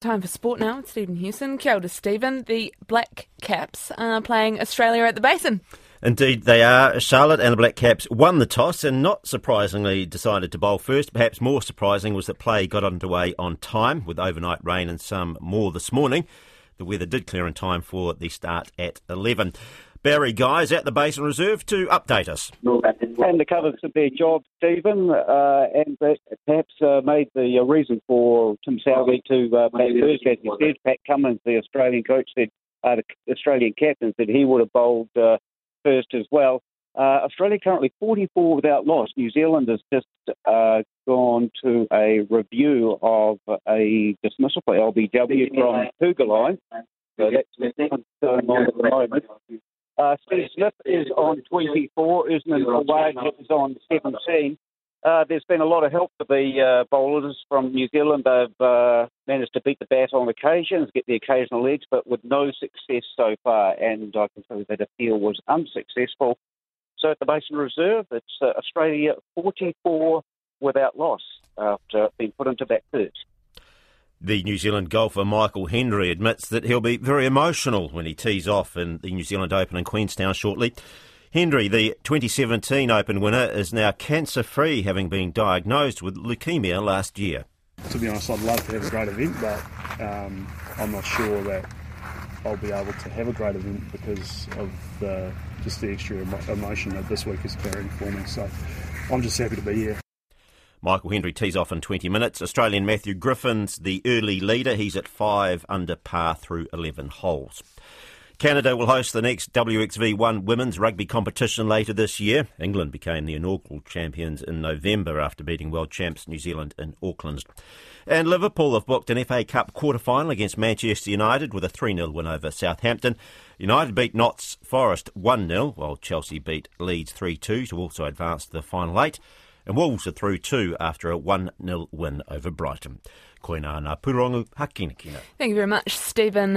Time for sport now with Stephen Hewson. Kia ora, Stephen. The Black Caps are playing Australia at the Basin. Indeed, they are. Charlotte and the Black Caps won the toss and not surprisingly decided to bowl first. Perhaps more surprising was that play got underway on time with overnight rain and some more this morning. The weather did clear in time for the start at 11. Barry Guys at the Basin Reserve to update us. And the covers did their job, Stephen, uh, and perhaps uh, made the uh, reason for Tim Southee to uh, first, as he said. Pat Cummins, the Australian coach, said, uh, the Australian captain said he would have bowled uh, first as well. Uh, Australia currently 44 without loss. New Zealand has just gone to a review of a dismissal for LBW from Kuggeleijn. So that's going on at the moment. Uh, Steve Smith is on 24. Usman Khawaja is on 17. Uh, there's been a lot of help for the uh, bowlers from New Zealand. They've uh, managed to beat the bat on occasions, get the occasional edge, but with no success so far. And I can tell you that appeal was unsuccessful. So at the Basin Reserve, it's uh, Australia 44 without loss after being put into bat first. The New Zealand golfer Michael Hendry admits that he'll be very emotional when he tees off in the New Zealand Open in Queenstown shortly. Hendry, the 2017 Open winner, is now cancer free, having been diagnosed with leukemia last year. To be honest, I'd love to have a great event, but um, I'm not sure that I'll be able to have a great event because of the, just the extra emotion that this week is carrying for me. So I'm just happy to be here. Michael Hendry tees off in 20 minutes. Australian Matthew Griffin's the early leader. He's at five under par through 11 holes. Canada will host the next WXV1 women's rugby competition later this year. England became the inaugural champions in November after beating world champs New Zealand in Auckland. And Liverpool have booked an FA Cup quarter final against Manchester United with a 3 0 win over Southampton. United beat Notts Forest 1 0, while Chelsea beat Leeds 3 2 to also advance to the final eight and Wolves are through two after a 1 0 win over Brighton. Koina na purongu hakinakina. Thank you very much, Stephen.